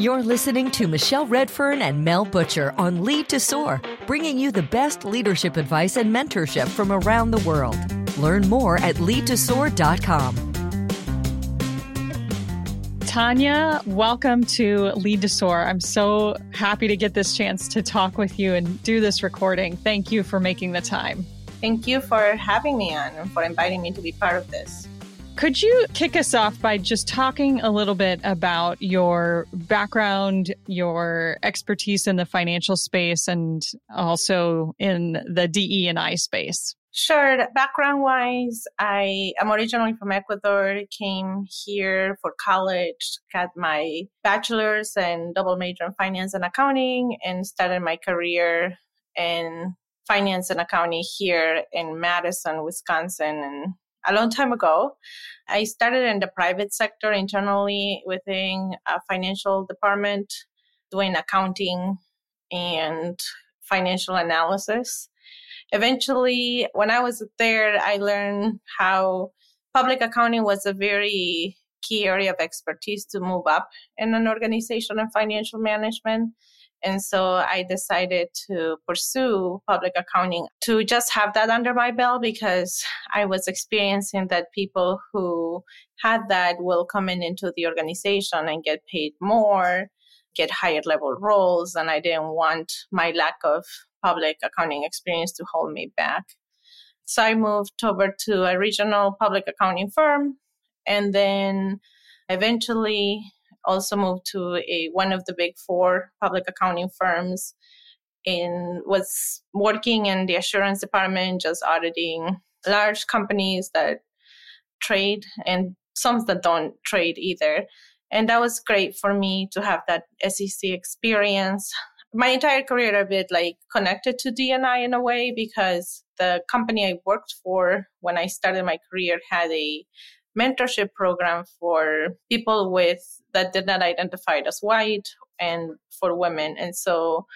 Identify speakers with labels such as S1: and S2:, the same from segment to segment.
S1: You're listening to Michelle Redfern and Mel Butcher on Lead to Soar, bringing you the best leadership advice and mentorship from around the world. Learn more at leadtosoar.com.
S2: Tania, welcome to Lead to Soar. I'm so happy to get this chance to talk with you and do this recording. Thank you for making the time.
S3: Thank you for having me on and for inviting me to be part of this.
S2: Could you kick us off by just talking a little bit about your background, your expertise in the financial space, and also in the DE and I space?
S3: Sure. Background wise, I am originally from Ecuador, came here for college, got my bachelor's and double major in finance and accounting, and started my career in finance and accounting here in Madison, Wisconsin, and a long time ago. I started in the private sector internally within a financial department, doing accounting and financial analysis eventually, when I was there, I learned how public accounting was a very key area of expertise to move up in an organization and financial management. And so I decided to pursue public accounting to just have that under my belt because I was experiencing that people who had that will come in into the organization and get paid more, get higher level roles. And I didn't want my lack of public accounting experience to hold me back. So I moved over to a regional public accounting firm and then eventually also moved to a one of the big four public accounting firms and was working in the assurance department just auditing large companies that trade and some that don't trade either. And that was great for me to have that SEC experience. My entire career a bit like connected to DNI in a way because the company I worked for when I started my career had a mentorship program for people with that did not identify as white and for women. And so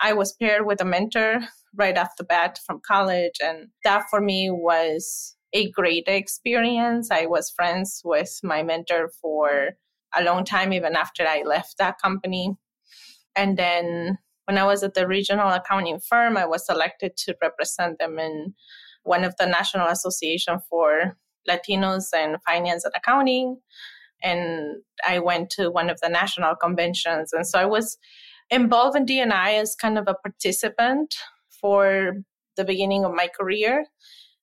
S3: I was paired with a mentor right off the bat from college. And that for me was a great experience. I was friends with my mentor for a long time, even after I left that company. And then when I was at the regional accounting firm, I was selected to represent them in one of the National Association for Latinos in Finance and Accounting. And I went to one of the national conventions. And so I was involved in DNI as kind of a participant for the beginning of my career.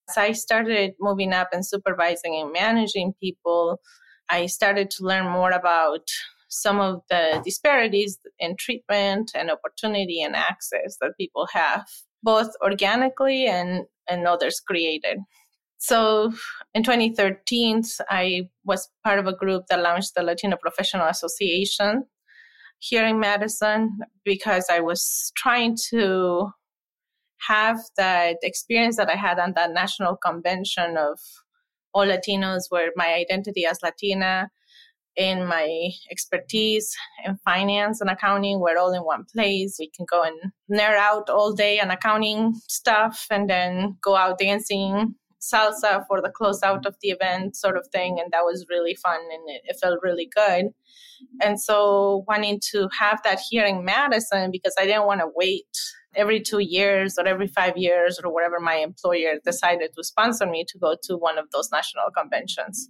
S3: As I started moving up and supervising and managing people, I started to learn more about some of the disparities in treatment and opportunity and access that people have, both organically and, and others created. So in 2013, I was part of a group that launched the Latino Professional Association here in Madison because I was trying to have that experience that I had on that national convention of all Latinos, where my identity as Latina and my expertise in finance and accounting. We're all in one place. We can go and nerd out all day on accounting stuff and then go out dancing salsa for the closeout of the event, sort of thing. And that was really fun and it, it felt really good. And so, wanting to have that here in Madison because I didn't want to wait every two years or every five years or whatever my employer decided to sponsor me to go to one of those national conventions.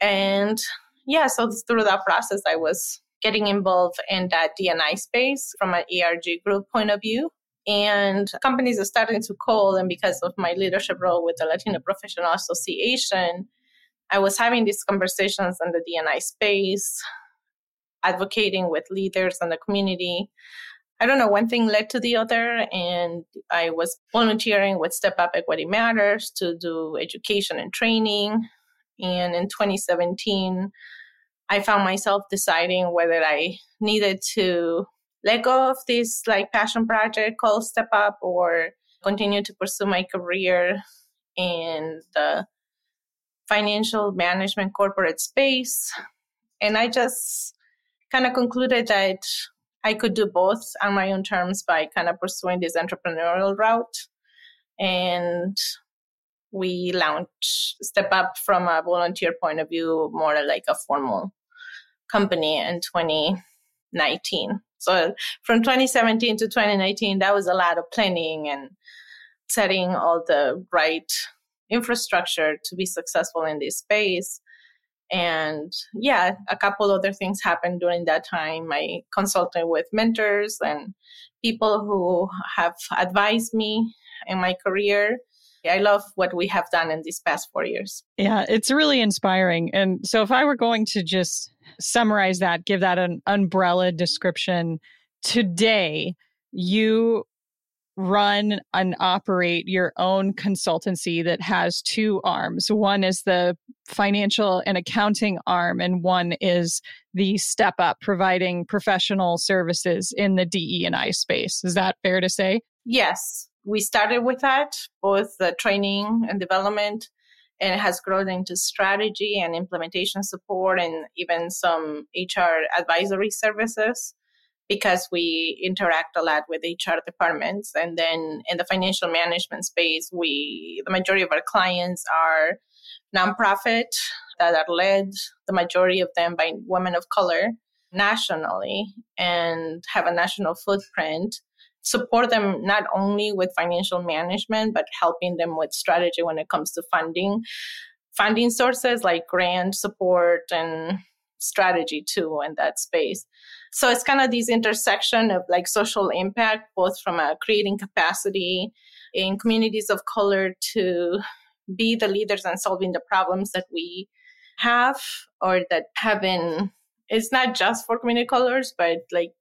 S3: And yeah, so through that process, I was getting involved in that DNI space from an ERG group point of view. And companies are starting to call, and because of my leadership role with the Latino Professional Association, I was having these conversations in the DNI space, advocating with leaders in the community. I don't know, one thing led to the other, and I was volunteering with Step Up Equity Matters to do education and training. And in 2017, I found myself deciding whether I needed to let go of this like passion project called Step Up or continue to pursue my career in the financial management corporate space. And I just kind of concluded that I could do both on my own terms by kind of pursuing this entrepreneurial route. And we launched Step Up from a volunteer point of view, more like a formal company in 2018. 2019. So from 2017 to 2019, that was a lot of planning and setting all the right infrastructure to be successful in this space. And yeah, a couple other things happened during that time. I consulted with mentors and people who have advised me in my career. I love what we have done in these past four years.
S2: Yeah, it's really inspiring. And so, if I were going to just summarize that, give that an umbrella description, today you run and operate your own consultancy that has two arms. One is the financial and accounting arm, and one is the step up providing professional services in the DE and I space. Is that fair to say?
S3: Yes. We started with that, both the training and development, and it has grown into strategy and implementation support and even some HR advisory services because we interact a lot with HR departments. And then in the financial management space, we the majority of our clients are nonprofit that are led, the majority of them by women of color nationally and have a national footprint. Support them not only with financial management, but helping them with strategy when it comes to funding, funding sources like grant support and strategy too in that space. So it's kind of this intersection of like social impact, both from a creating capacity in communities of color to be the leaders and solving the problems that we have or that have been it's not just for community colors but like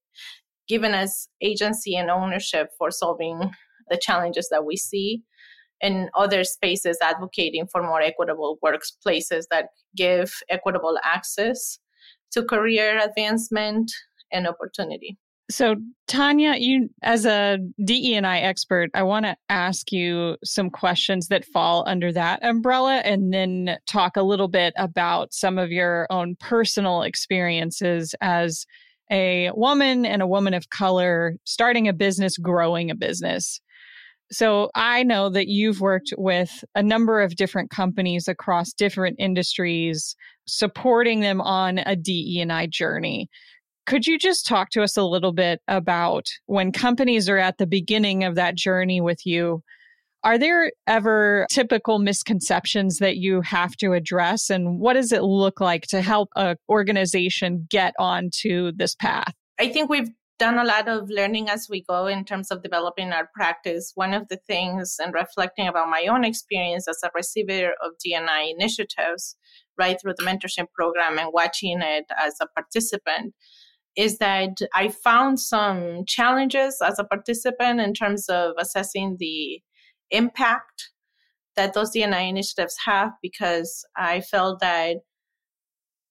S3: given us agency and ownership for solving the challenges that we see in other spaces advocating for more equitable workplaces that give equitable access to career advancement and opportunity.
S2: So, Tania, you as a DE&I expert, I want to ask you some questions that fall under that umbrella and then talk a little bit about some of your own personal experiences as a woman and a woman of color starting a business, growing a business. So, I know that you've worked with a number of different companies across different industries supporting them on a DE&I journey. Could you just talk to us a little bit about when companies are at the beginning of that journey with you? Are there ever typical misconceptions that you have to address? And what does it look like to help an organization get onto this path?
S3: I think we've done a lot of learning as we go in terms of developing our practice. One of the things, and reflecting about my own experience as a receiver of DNI initiatives, right through the mentorship program and watching it as a participant, is that I found some challenges as a participant in terms of assessing the impact that those DNI initiatives have because I felt that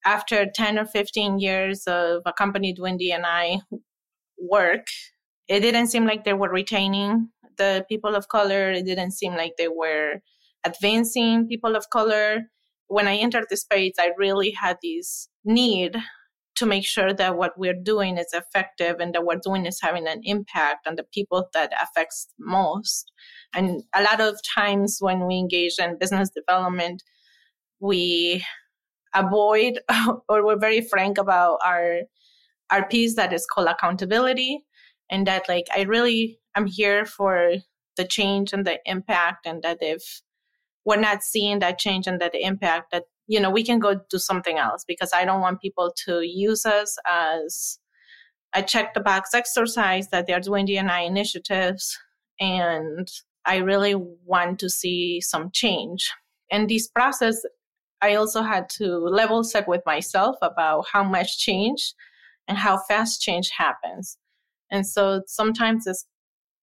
S3: after 10 or 15 years of a company doing DNI work, it didn't seem like they were retaining the people of color. It didn't seem like they were advancing people of color. When I entered the space, I really had this need to make sure that what we're doing is effective and that what we're doing is having an impact on the people that affects most. And a lot of times when we engage in business development, we avoid or we're very frank about our our piece that is called accountability and that like I really I'm here for the change and the impact and that if we're not seeing that change and that impact that you know, we can go do something else because I don't want people to use us as a check the box exercise that they're doing DNI initiatives. And I really want to see some change. And this process, I also had to level set with myself about how much change and how fast change happens. And so sometimes it's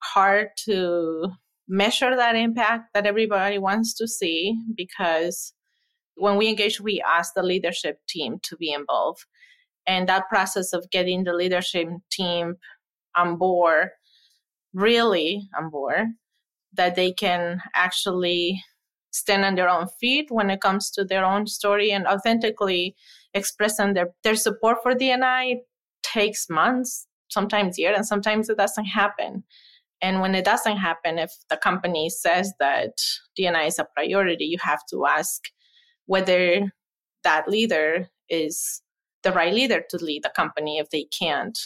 S3: hard to measure that impact that everybody wants to see because when we engage, we ask the leadership team to be involved. And that process of getting the leadership team on board, really on board, that they can actually stand on their own feet when it comes to their own story and authentically expressing their, their support for DNI takes months, sometimes years, and sometimes it doesn't happen. And when it doesn't happen, if the company says that DNI is a priority, you have to ask whether that leader is the right leader to lead the company if they can't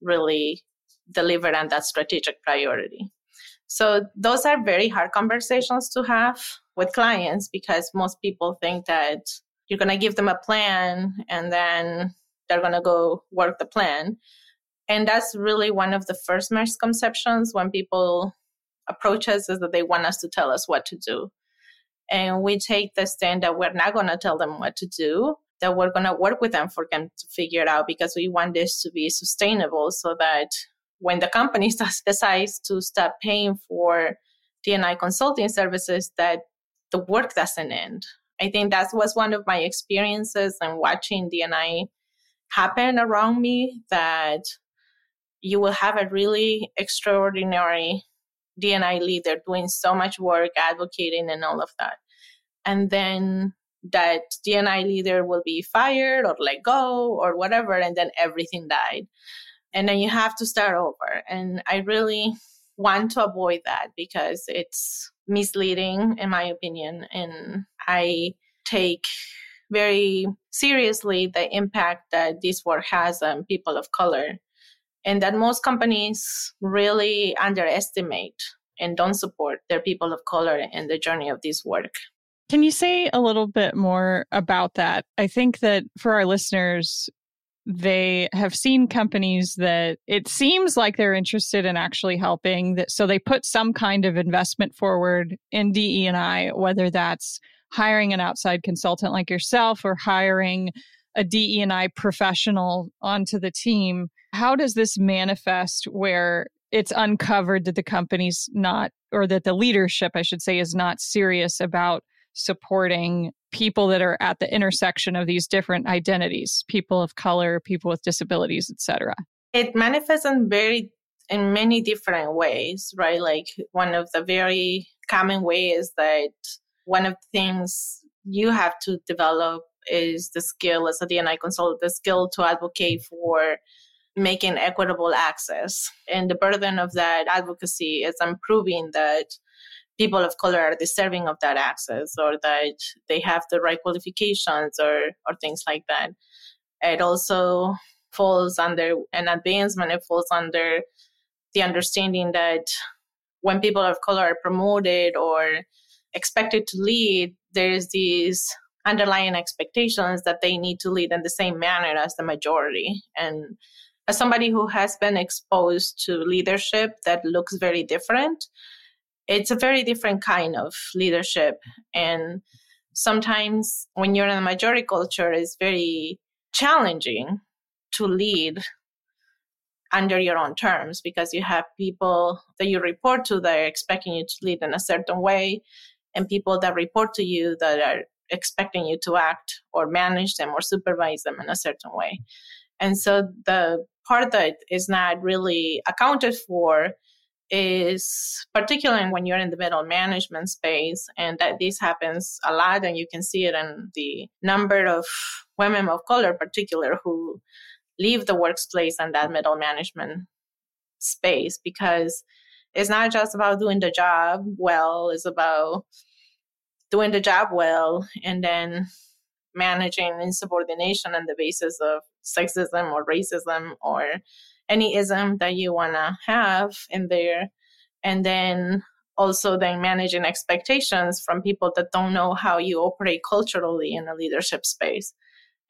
S3: really deliver on that strategic priority. So those are very hard conversations to have with clients because most people think that you're going to give them a plan and then they're going to go work the plan. And that's really one of the first misconceptions when people approach us is that they want us to tell us what to do. And we take the stand that we're not going to tell them what to do, that we're going to work with them for them to figure it out because we want this to be sustainable so that when the company decides to stop paying for D&I consulting services, that the work doesn't end. I think that was one of my experiences and watching D&I happen around me that you will have a really extraordinary D&I leader doing so much work, advocating, and all of that. And then that D&I leader will be fired or let go or whatever, and then everything died. And then you have to start over. And I really want to avoid that because it's misleading, in my opinion. And I take very seriously the impact that this work has on people of color and that most companies really underestimate and don't support their people of color in the journey of this work.
S2: Can you say a little bit more about that? I think that for our listeners, they have seen companies that it seems like they're interested in actually helping that so they put some kind of investment forward in DE&I whether that's hiring an outside consultant like yourself or hiring a DE&I professional onto the team how does this manifest where it's uncovered that the company's not or that the leadership I should say is not serious about supporting people that are at the intersection of these different identities people of color people with disabilities etc
S3: it manifests in very in many different ways right? Like one of the very common ways that one of the things you have to develop is the skill as a D&I consultant the skill to advocate for making equitable access. And the burden of that advocacy is improving that people of color are deserving of that access or that they have the right qualifications or or things like that. It also falls under an advancement it falls under the understanding that when people of color are promoted or expected to lead there's these underlying expectations that they need to lead in the same manner as the majority. And as somebody who has been exposed to leadership that looks very different it's a very different kind of leadership. And sometimes when you're in a majority culture it's very challenging to lead under your own terms because you have people that you report to that are expecting you to lead in a certain way and people that report to you that are expecting you to act or manage them or supervise them in a certain way. And so the part that is not really accounted for is particularly when you're in the middle management space and that this happens a lot and you can see it in the number of women of color particular who leave the workplace and that middle management space because it's not just about doing the job well it's about doing the job well and then managing insubordination on the basis of sexism or racism or any ism that you want to have in there. And then also then managing expectations from people that don't know how you operate culturally in a leadership space.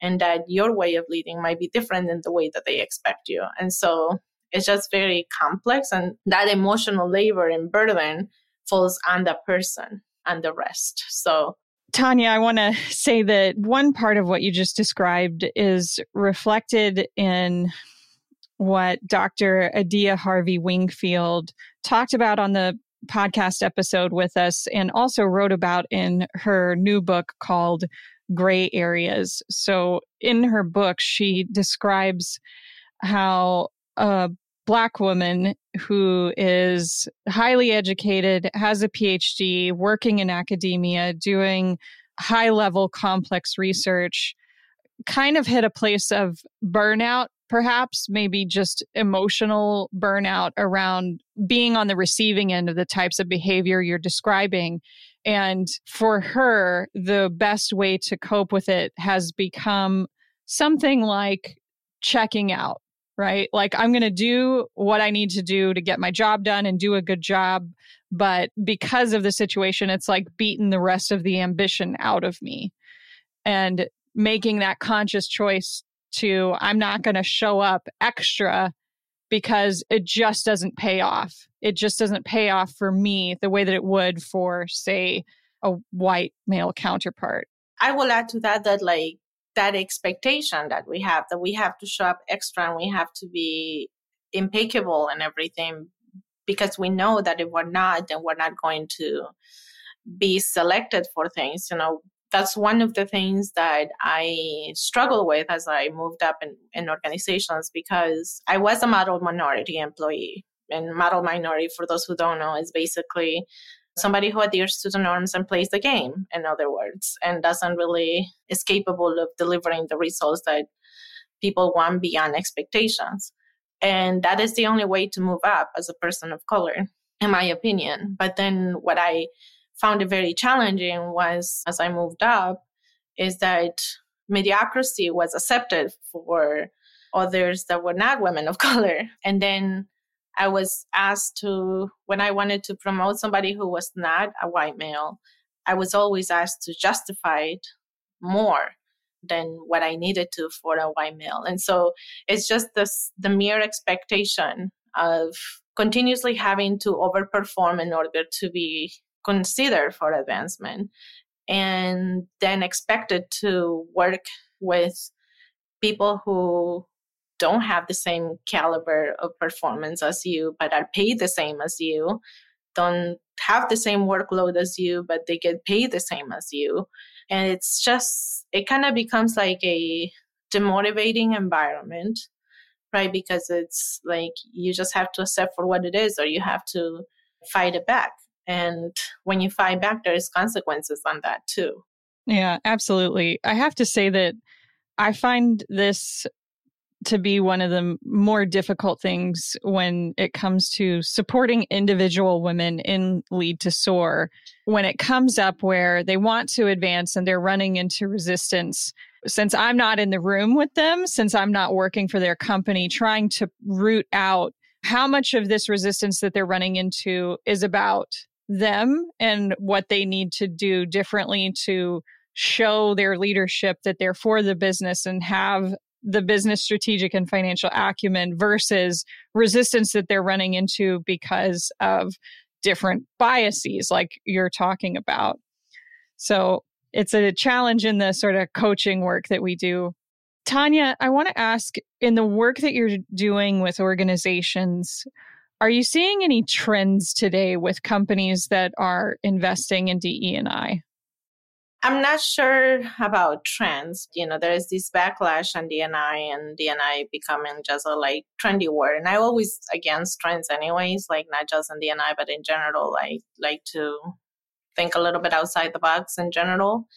S3: And that your way of leading might be different than the way that they expect you. And so it's just very complex and that emotional labor and burden falls on the person and the rest. So
S2: Tania, I want to say that one part of what you just described is reflected in what Dr. Adia Harvey Wingfield talked about on the podcast episode with us and also wrote about in her new book called Gray Areas. So, in her book, she describes how a Black woman who is highly educated, has a PhD, working in academia, doing high level complex research, kind of hit a place of burnout perhaps maybe just emotional burnout around being on the receiving end of the types of behavior you're describing. And for her, the best way to cope with it has become something like checking out, right? Like I'm going to do what I need to do to get my job done and do a good job. But because of the situation, it's like beating the rest of the ambition out of me and making that conscious choice to, I'm not going to show up extra because it just doesn't pay off. It just doesn't pay off for me the way that it would for, say, a white male counterpart.
S3: I will add to that that like that expectation that we have that we have to show up extra and we have to be impeccable and everything because we know that if we're not then we're not going to be selected for things you know that's one of the things that i struggle with as i moved up in, in organizations because i was a model minority employee and model minority for those who don't know is basically somebody who adheres to the norms and plays the game, in other words, and doesn't really is capable of delivering the results that people want beyond expectations. And that is the only way to move up as a person of color, in my opinion. But then what I found it very challenging was as I moved up, is that mediocrity was accepted for others that were not women of color. And then I was asked to, when I wanted to promote somebody who was not a white male, I was always asked to justify it more than what I needed to for a white male. And so it's just this the mere expectation of continuously having to overperform in order to be considered for advancement and then expected to work with people who don't have the same caliber of performance as you, but are paid the same as you, don't have the same workload as you, but they get paid the same as you. And it's just, it kind of becomes like a demotivating environment, right? Because it's like you just have to accept for what it is, or you have to fight it back. And when you fight back, there's consequences on that too.
S2: Yeah, absolutely. I have to say that I find this to be one of the more difficult things when it comes to supporting individual women in Lead to Soar. When it comes up where they want to advance and they're running into resistance, since I'm not in the room with them, since I'm not working for their company, trying to root out how much of this resistance that they're running into is about them and what they need to do differently to show their leadership that they're for the business and have the business strategic and financial acumen versus resistance that they're running into because of different biases like you're talking about. So it's a challenge in the sort of coaching work that we do. Tania, I want to ask in the work that you're doing with organizations, are you seeing any trends today with companies that are investing in DE and I?
S3: I'm not sure about trends. You know, there is this backlash on DNI and DNI becoming just a like trendy word. And I always against trends anyways, like not just in DNI, but in general, I like to think a little bit outside the box in general.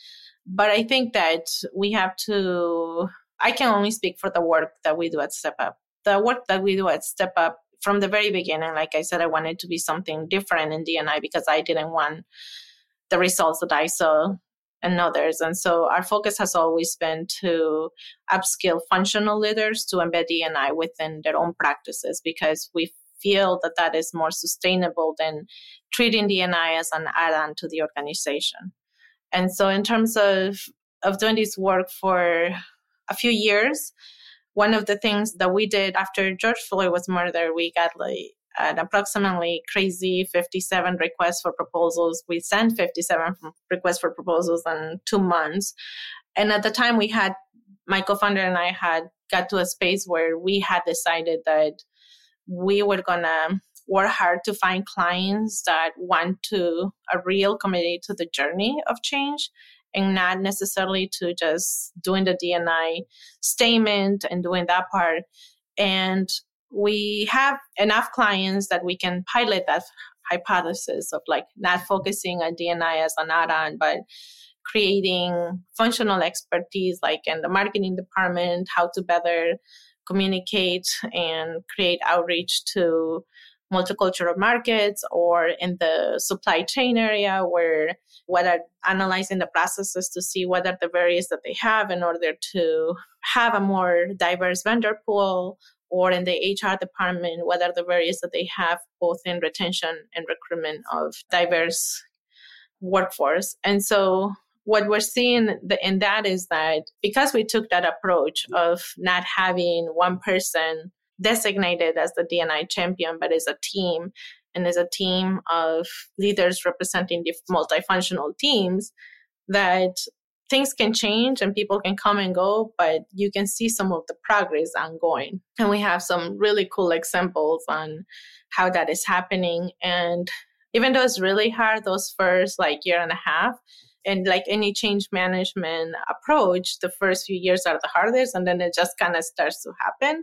S3: But I think that we have to I can only speak for the work that we do at Step Up. The work that we do at Step Up from the very beginning, like I said, I wanted to be something different in DNI because I didn't want the results that I saw and others. And so our focus has always been to upskill functional leaders to embed DNI within their own practices because we feel that that is more sustainable than treating DNI as an add-on to the organization. And so in terms of of doing this work for a few years, one of the things that we did after George Floyd was murdered, we got like an approximately crazy 57 requests for proposals. We sent 57 requests for proposals in two months. And at the time, we had, my co founder and I had got to a space where we had decided that we were going to work hard to find clients that want to a real committed to the journey of change and not necessarily to just doing the DNI statement and doing that part. And we have enough clients that we can pilot that hypothesis of like not focusing on DNI as an add-on, but creating functional expertise like in the marketing department, how to better communicate and create outreach to multicultural markets or in the supply chain area where what are analyzing the processes to see what are the barriers that they have in order to have a more diverse vendor pool or in the HR department, what are the barriers that they have both in retention and recruitment of diverse workforce. And so what we're seeing in that is that because we took that approach of not having one person designated as the DNI champion, but as a team and as a team of leaders representing the multifunctional teams, that things can change and people can come and go, but you can see some of the progress ongoing. And we have some really cool examples on how that is happening. And even though it's really hard those first like year and a half, and like any change management approach, the first few years are the hardest, and then it just kind of starts to happen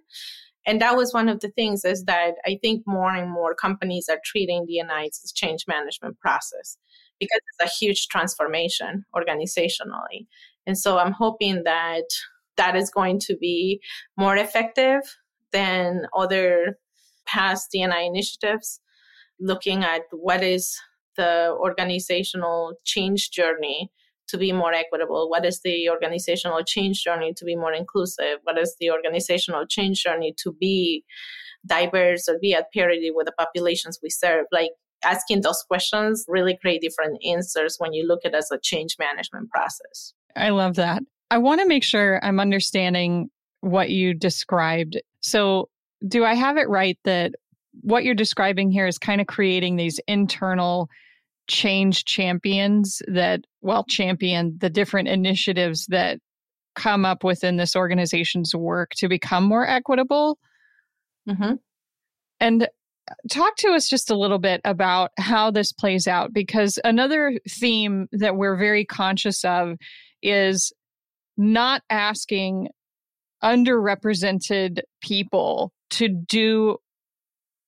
S3: and that was one of the things is that i think more and more companies are treating dnis as change management process because it's a huge transformation organizationally. And so i'm hoping that that is going to be more effective than other past dni initiatives looking at what is the organizational change journey to be more equitable? What is the organizational change journey to be more inclusive? What is the organizational change journey to be diverse or be at parity with the populations we serve? Like asking those questions really create different answers when you look at it as a change management process.
S2: I love that. I want to make sure I'm understanding what you described. So, do I have it right that what you're describing here is kind of creating these internal change champions that well champion the different initiatives that come up within this organization's work to become more equitable mm-hmm. and uh, talk to us just a little bit about how this plays out because another theme that we're very conscious of is not asking underrepresented people to do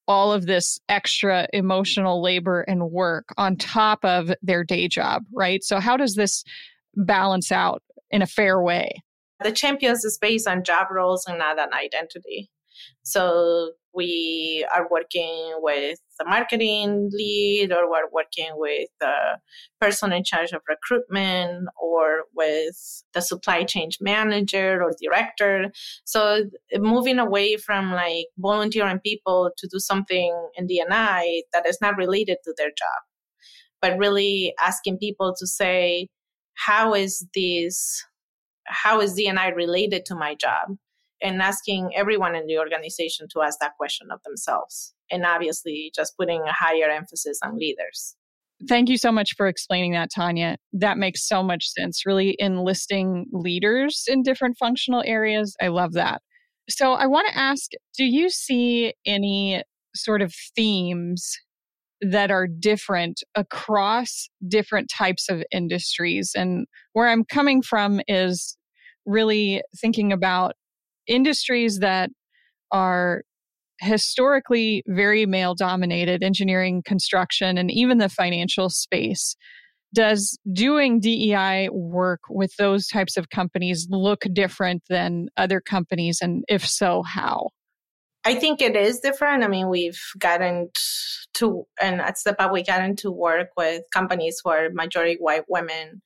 S2: all of this extra emotional labor and work on top of their day job, right? So, how does this balance out in a fair way?
S3: The champions is based on job roles and not an identity. So, we are working with the marketing lead or we're working with the person in charge of recruitment or with the supply chain manager or director. So moving away from like volunteering people to do something in dni that is not related to their job but really asking people to say how is this how is dni related to my job and asking everyone in the organization to ask that question of themselves. And obviously, just putting a higher emphasis on leaders.
S2: Thank you so much for explaining that, Tania. That makes so much sense. Really enlisting leaders in different functional areas. I love that. So, I want to ask do you see any sort of themes that are different across different types of industries? And where I'm coming from is really thinking about industries that are historically very male dominated engineering construction and even the financial space does doing DEI work with those types of companies look different than other companies? And if so how?
S3: I think it is different. I mean, we've gotten to, and at Step Up, we gotten to work with companies who are majority white women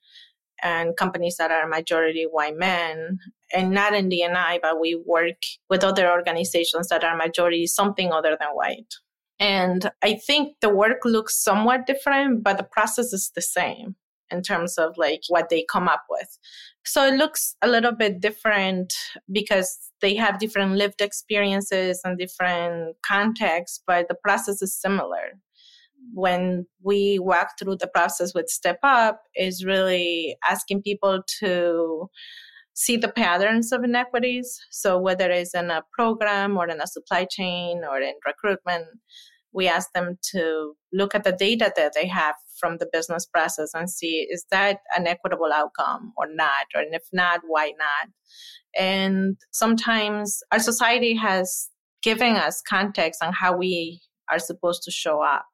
S3: and companies that are majority white men and not in DNI, but we work with other organizations that are majority something other than white. And I think the work looks somewhat different, but the process is the same in terms of like what they come up with. So it looks a little bit different because they have different lived experiences and different contexts, but the process is similar when we walk through the process with Step Up is really asking people to see the patterns of inequities. So whether it's in a program or in a supply chain or in recruitment, we ask them to look at the data that they have from the business process and see is that an equitable outcome or not? Or if not why not? And sometimes our society has given us context on how we are supposed to show up.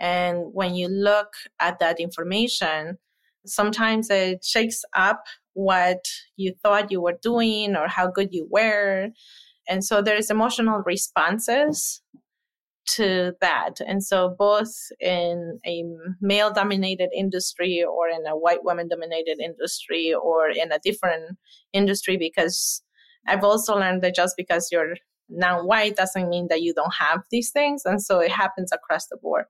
S3: And when you look at that information, sometimes it shakes up what you thought you were doing or how good you were. And so there's emotional responses to that. And so, both in a male dominated industry or in a white woman dominated industry or in a different industry, because I've also learned that just because you're non white doesn't mean that you don't have these things. And so, it happens across the board.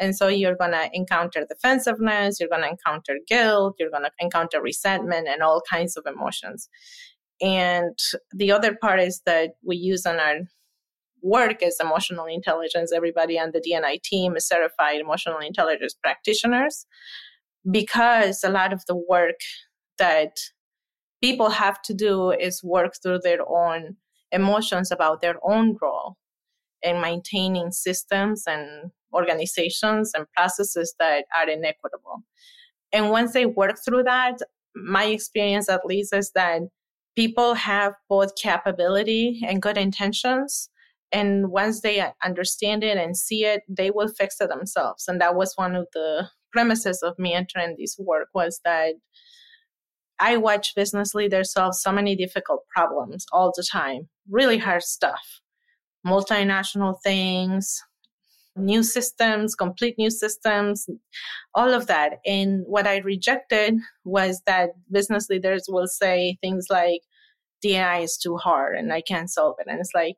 S3: And so you're going to encounter defensiveness, you're going to encounter guilt, you're going to encounter resentment and all kinds of emotions. And the other part is that we use in our work is emotional intelligence. Everybody on the DNI team is certified emotional intelligence practitioners because a lot of the work that people have to do is work through their own emotions about their own role in maintaining systems and organizations and processes that are inequitable. And once they work through that, my experience at least is that people have both capability and good intentions and once they understand it and see it they will fix it themselves and that was one of the premises of me entering this work was that i watch business leaders solve so many difficult problems all the time really hard stuff multinational things new systems complete new systems all of that and what i rejected was that business leaders will say things like DNI is too hard and I can't solve it. And it's like,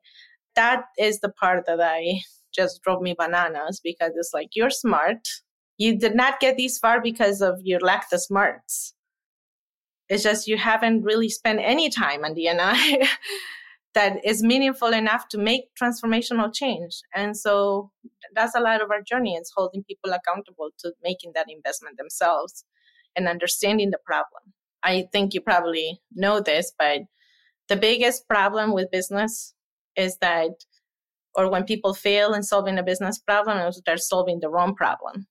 S3: that is the part that I just drove me bananas because it's like, you're smart. You did not get this far because of your lack of smarts. It's just you haven't really spent any time on DNI that is meaningful enough to make transformational change. And so that's a lot of our journey is holding people accountable to making that investment themselves and understanding the problem. I think you probably know this, but the biggest problem with business is that, or when people fail in solving a business problem, is they're solving the wrong problem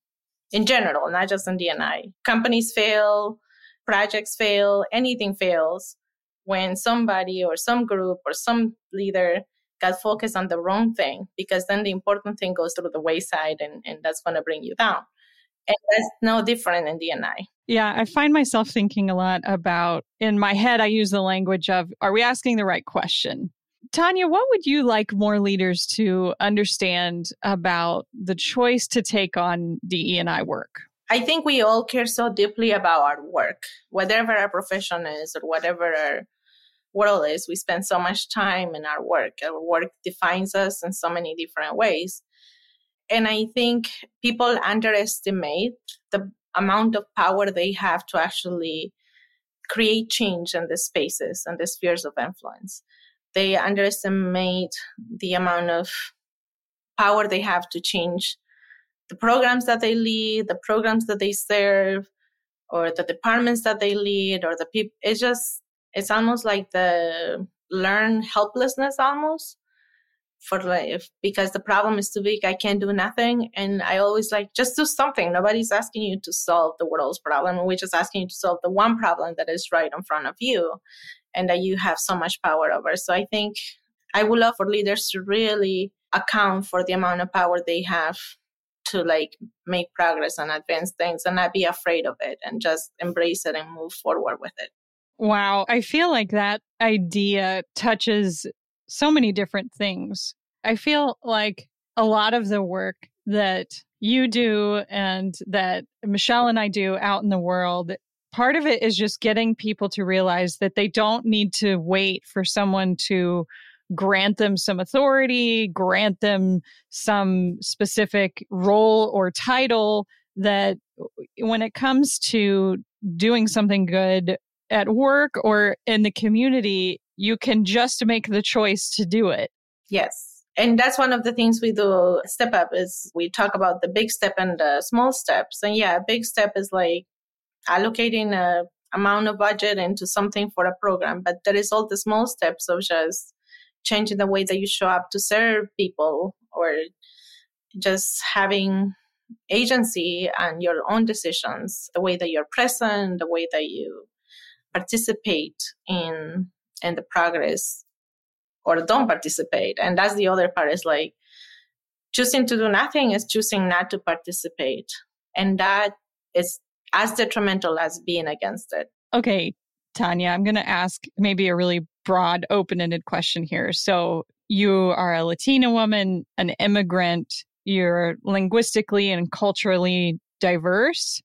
S3: in general, not just in DNI. Companies fail, projects fail, anything fails when somebody or some group or some leader got focused on the wrong thing because then the important thing goes through the wayside and, and that's going to bring you down. And that's no different in DNI.
S2: Yeah, I find myself thinking a lot about, in my head, I use the language of, are we asking the right question? Tania, what would you like more leaders to understand about the choice to take on DE&I work?
S3: I think we all care so deeply about our work, whatever our profession is or whatever our world is. We spend so much time in our work. Our work defines us in so many different ways. And I think people underestimate the amount of power they have to actually create change in the spaces and the spheres of influence. They underestimate the amount of power they have to change the programs that they lead, the programs that they serve, or the departments that they lead, or the people. It's just, it's almost like the learn helplessness almost for life because the problem is too big i can't do nothing and i always like just do something. Nobody's asking you to solve the world's problem we're just asking you to solve the one problem that is right in front of you and that you have so much power over. So i think i would love for leaders to really account for the amount of power they have to like make progress and advance things and not be afraid of it and just embrace it and move forward with it
S2: Wow. I feel like that idea touches so many different things. I feel like a lot of the work that you do and that Michelle and I do out in the world, part of it is just getting people to realize that they don't need to wait for someone to grant them some authority, grant them some specific role or title. That when it comes to doing something good at work or in the community, you can just make the choice to do it.
S3: Yes. And that's one of the things we do step up is we talk about the big step and the small steps. And yeah, a big step is like allocating a amount of budget into something for a program, but there is all the small steps of just changing the way that you show up to serve people or just having agency and your own decisions, the way that you're present, the way that you participate in in the progress or don't participate. And that's the other part is like choosing to do nothing is choosing not to participate. And that is as detrimental as being against it.
S2: Okay, Tania, I'm going to ask maybe a really broad, open ended question here. So you are a Latina woman, an immigrant, you're linguistically and culturally diverse.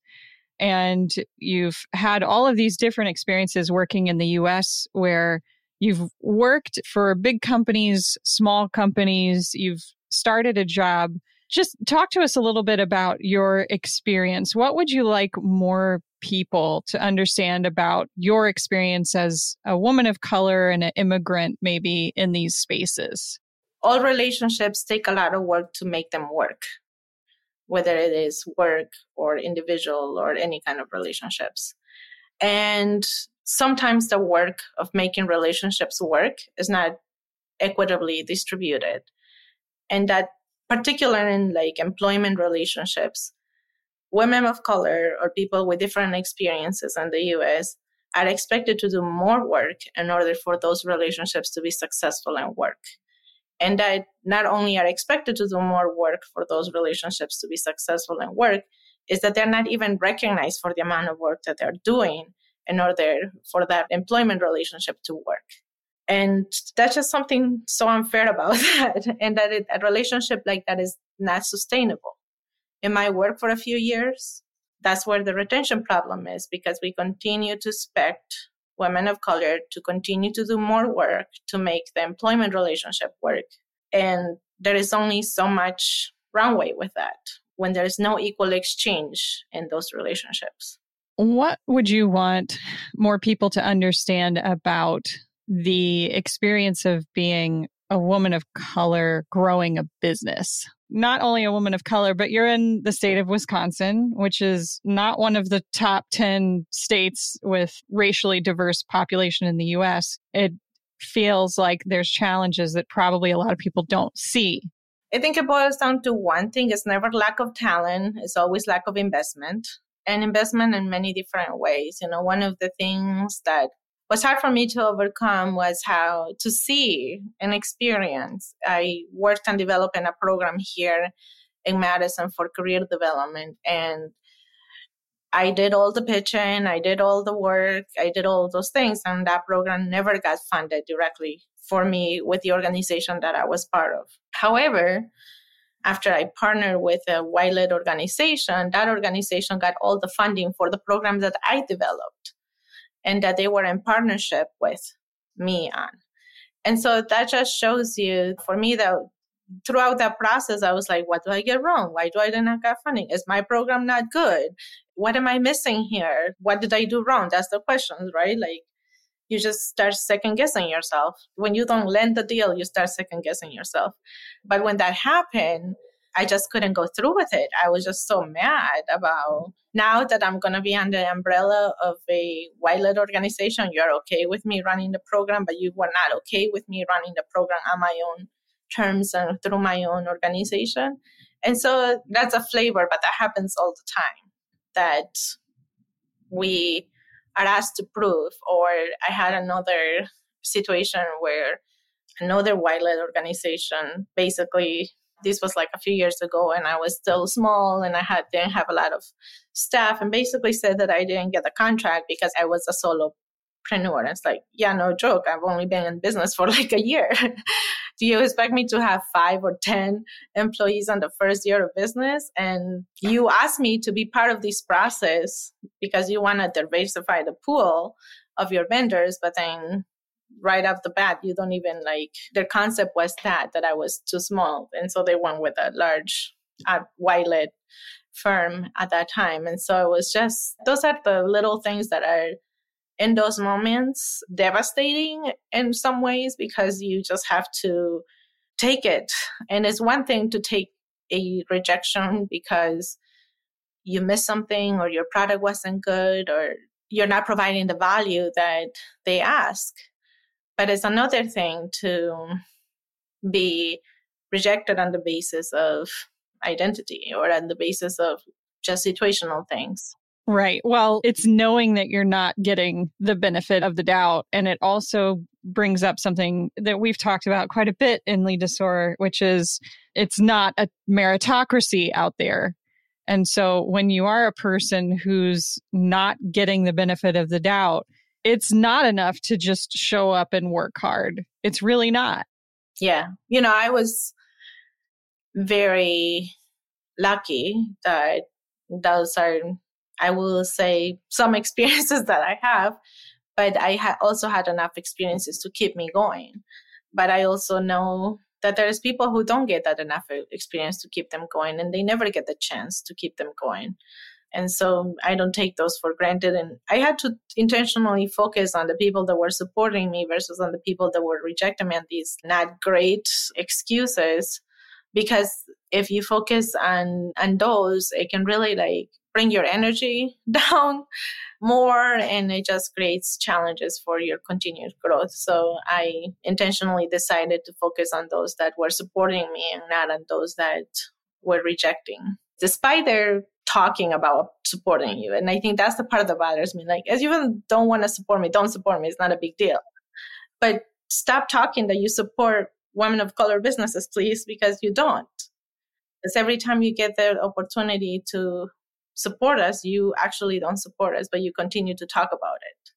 S2: And you've had all of these different experiences working in the US where you've worked for big companies, small companies, you've started a job. Just talk to us a little bit about your experience. What would you like more people to understand about your experience as a woman of color and an immigrant, maybe in these spaces?
S3: All relationships take a lot of work to make them work whether it is work or individual or any kind of relationships. And sometimes the work of making relationships work is not equitably distributed. And that particular in like employment relationships, women of color or people with different experiences in the US are expected to do more work in order for those relationships to be successful and work and that not only are expected to do more work for those relationships to be successful and work is that they're not even recognized for the amount of work that they're doing in order for that employment relationship to work. And that's just something so unfair about that and that it, a relationship like that is not sustainable. It might work for a few years. That's where the retention problem is because we continue to expect women of color to continue to do more work to make the employment relationship work. And there is only so much runway with that when there is no equal exchange in those relationships.
S2: What would you want more people to understand about the experience of being a woman of color growing a business? not only a woman of color, but you're in the state of Wisconsin, which is not one of the top 10 states with racially diverse population in the US. It feels like there's challenges that probably a lot of people don't see.
S3: I think it boils down to one thing it's never lack of talent, it's always lack of investment and investment in many different ways. You know, one of the things that was hard for me to overcome was how to see and experience. I worked on developing a program here in Madison for career development and I did all the pitching, I did all the work, I did all those things, and that program never got funded directly for me with the organization that I was part of. However, after I partnered with a white led organization, that organization got all the funding for the program that I developed and that they were in partnership with me on. And so that just shows you, for me, that throughout that process, I was like, what do I get wrong? Why do I not get funding? Is my program not good? What am I missing here? What did I do wrong? That's the questions, right? Like, you just start second guessing yourself. When you don't land the deal, you start second guessing yourself. But when that happened, I just couldn't go through with it. I was just so mad about now that I'm going to be under the umbrella of a white led organization. You're okay with me running the program, but you were not okay with me running the program on my own terms and through my own organization. And so that's a flavor, but that happens all the time that we are asked to prove. Or I had another situation where another white led organization basically this was like a few years ago and I was still small and I had didn't have a lot of staff and basically said that I didn't get the contract because I was a solopreneur. And it's like, yeah, no joke. I've only been in business for like a year. Do you expect me to have five or 10 employees on the first year of business? And you asked me to be part of this process because you want to diversify the pool of your vendors, but then right off the bat you don't even like their concept was that that i was too small. And so they went with a large uh, white led firm at that time. And so it was just those are the little things that are in those moments devastating in some ways because you just have to take it. And it's one thing to take a rejection because you missed something or your product wasn't good or you're not providing the value that they ask but it's another thing to be rejected on the basis of identity or on the basis of just situational things.
S2: Right. Well, it's knowing that you're not getting the benefit of the doubt. And it also brings up something that we've talked about quite a bit in Lead Soar, which is it's not a meritocracy out there. And so when you are a person who's not getting the benefit of the doubt, it's not enough to just show up and work hard. It's really not.
S3: Yeah. You know, I was very lucky that those are, I will say, some experiences that I have, but I ha- also had enough experiences to keep me going. But I also know that there's people who don't get that enough experience to keep them going and they never get the chance to keep them going and so i don't take those for granted. And i had to intentionally focus on the people that were supporting me versus on the people that were rejecting me. And these not great excuses because if you focus on on those it can really like bring your energy down more and it just creates challenges for your continued growth. So i intentionally decided to focus on those that were supporting me and not on those that were rejecting. Despite their talking about supporting you. And I think that's the part that bothers me. Like, as you don't want to support me, don't support me. It's not a big deal. But stop talking that you support women of color businesses, please, because you don't. Because every time you get the opportunity to support us, you actually don't support us, but you continue to talk about it.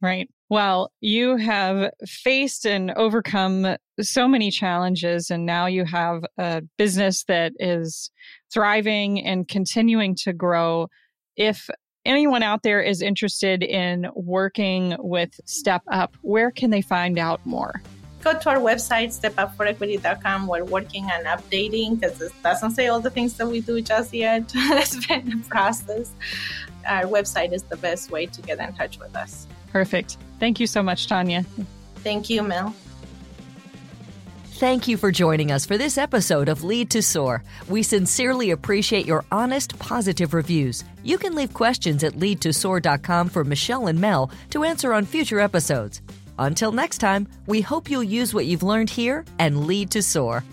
S2: Right. Well, you have faced and overcome so many challenges, and now you have a business that is thriving and continuing to grow. If anyone out there is interested in working with Step Up, where can they find out more?
S3: Go to our website, stepupforequity.com. We're working on updating because it doesn't say all the things that we do just yet. it's been a process. Our website is the best way to get in touch with us.
S2: Perfect. Thank you so much, Tania.
S3: Thank you, Mel.
S1: Thank you for joining us for this episode of Lead to Soar. We sincerely appreciate your honest, positive reviews. You can leave questions at leadtosoar.com for Michelle and Mel to answer on future episodes. Until next time, we hope you'll use what you've learned here and lead to soar.